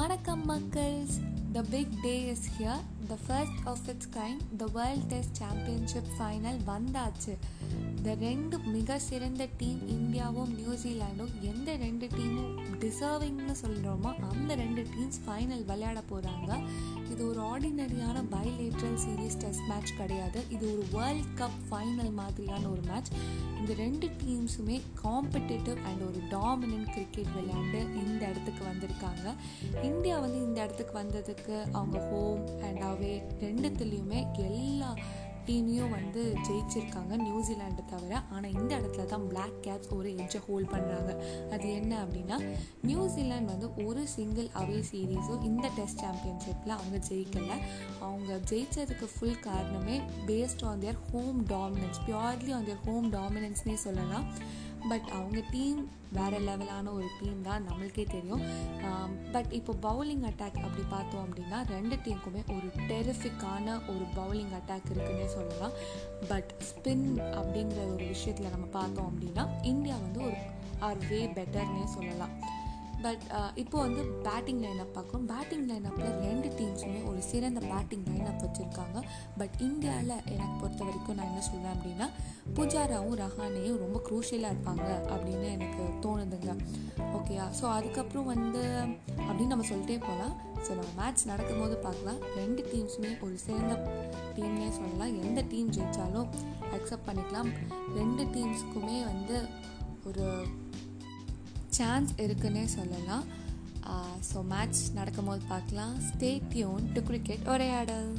மக்கள்ஸ் the big day is here the first of its kind the world test championship final வந்தாச்சு. இந்த ரெண்டு மிக சிறந்த டீம் இந்தியாவும் நியூசிலாண்டும் எந்த ரெண்டு டீமும் டிசர்விங்னு சொல்கிறோமோ அந்த ரெண்டு டீம்ஸ் ஃபைனல் விளையாட போகிறாங்க இது ஒரு ஆர்டினரியான பைலேட்ரல் சீரீஸ் டெஸ்ட் மேட்ச் கிடையாது. இது ஒரு வேர்ல்ட் கப் ஃபைனல் மாதிரியான ஒரு மேட்ச் இந்த ரெண்டு டீம்ஸுமே காம்படிட்டிவ் அண்ட் ஒரு டாமினன்ட் கிரிக்கெட் விளையாண்டு இந்த இடத்துக்கு வந்திருக்காங்க. இந்தியா வந்து இந்த இடத்துக்கு வந்ததுக்கு அவங்க ஹோம் அண்ட் அவே ரெண்டுத்துலேயுமே எல்லா டீமையும் வந்து ஜெயிச்சிருக்காங்க நியூசிலாண்டு தவிர. ஆனால் இந்த இடத்துல தான் பிளாக் கேப்ஸ் ஒரு எட்ஜை ஹோல்ட் பண்ணுறாங்க அது என்ன அப்படின்னா நியூசிலாந்து வந்து ஒரு சிங்கிள் அவே சீரீஸும் இந்த டெஸ்ட் சாம்பியன்ஷிப்பில் அவங்க ஜெயிக்கலை. அவங்க ஜெயித்ததுக்கு ஃபுல் காரணமே based on their home dominance purely on their home டாமினன்ஸ்னே சொல்லலாம். பட் அவங்க டீம் வேறு லெவலான ஒரு டீம் தான் நம்மளுக்கே தெரியும். பட் இப்போ பவுலிங் அட்டாக் அப்படி பார்த்தோம் அப்படின்னா ரெண்டு டீமுக்குமே ஒரு டெரிஃபிக்கான ஒரு பவுலிங் அட்டாக் இருக்குன்னே சொல்லலாம். பட் ஸ்பின் அப்படிங்கிற ஒரு விஷயத்தில் நம்ம பார்த்தோம் அப்படின்னா இந்தியா வந்து ஒரு ஆர் வே பெட்டர்னே சொல்லலாம். பட் இப்போ வந்து பேட்டிங் லைனப் பார்க்குறோம் பேட்டிங் லைனப்பில் சிறந்த பேட்டிங் லைனப் வச்சுருக்காங்க. பட் இந்தியாவில் எனக்கு பொறுத்த வரைக்கும் நான் என்ன சொல்வேன் அப்படின்னா புஜாராவும் ரஹானேயும் ரொம்ப குரூஷியலாக இருப்பாங்க அப்படின்னு எனக்கு தோணுதுங்க. ஓகேயா ஸோ அதுக்கப்புறம் வந்து அப்படின்னு நம்ம சொல்லிட்டே போகலாம் ஸோ நம்ம மேட்ச் நடக்கும்போது பார்க்கலாம். ரெண்டு டீம்ஸுமே ஒரு சிறந்த டீம்னே சொல்லலாம். எந்த டீம் ஜெயித்தாலும் அக்செப்ட் பண்ணிக்கலாம். ரெண்டு டீம்ஸ்க்குமே வந்து ஒரு சான்ஸ் இருக்குன்னே சொல்லலாம். ஸோ மேட்ச் நடக்கும்போது பார்க்கலாம். ஸ்டே டியூன் டு கிரிக்கெட் ஒரே ஆடல்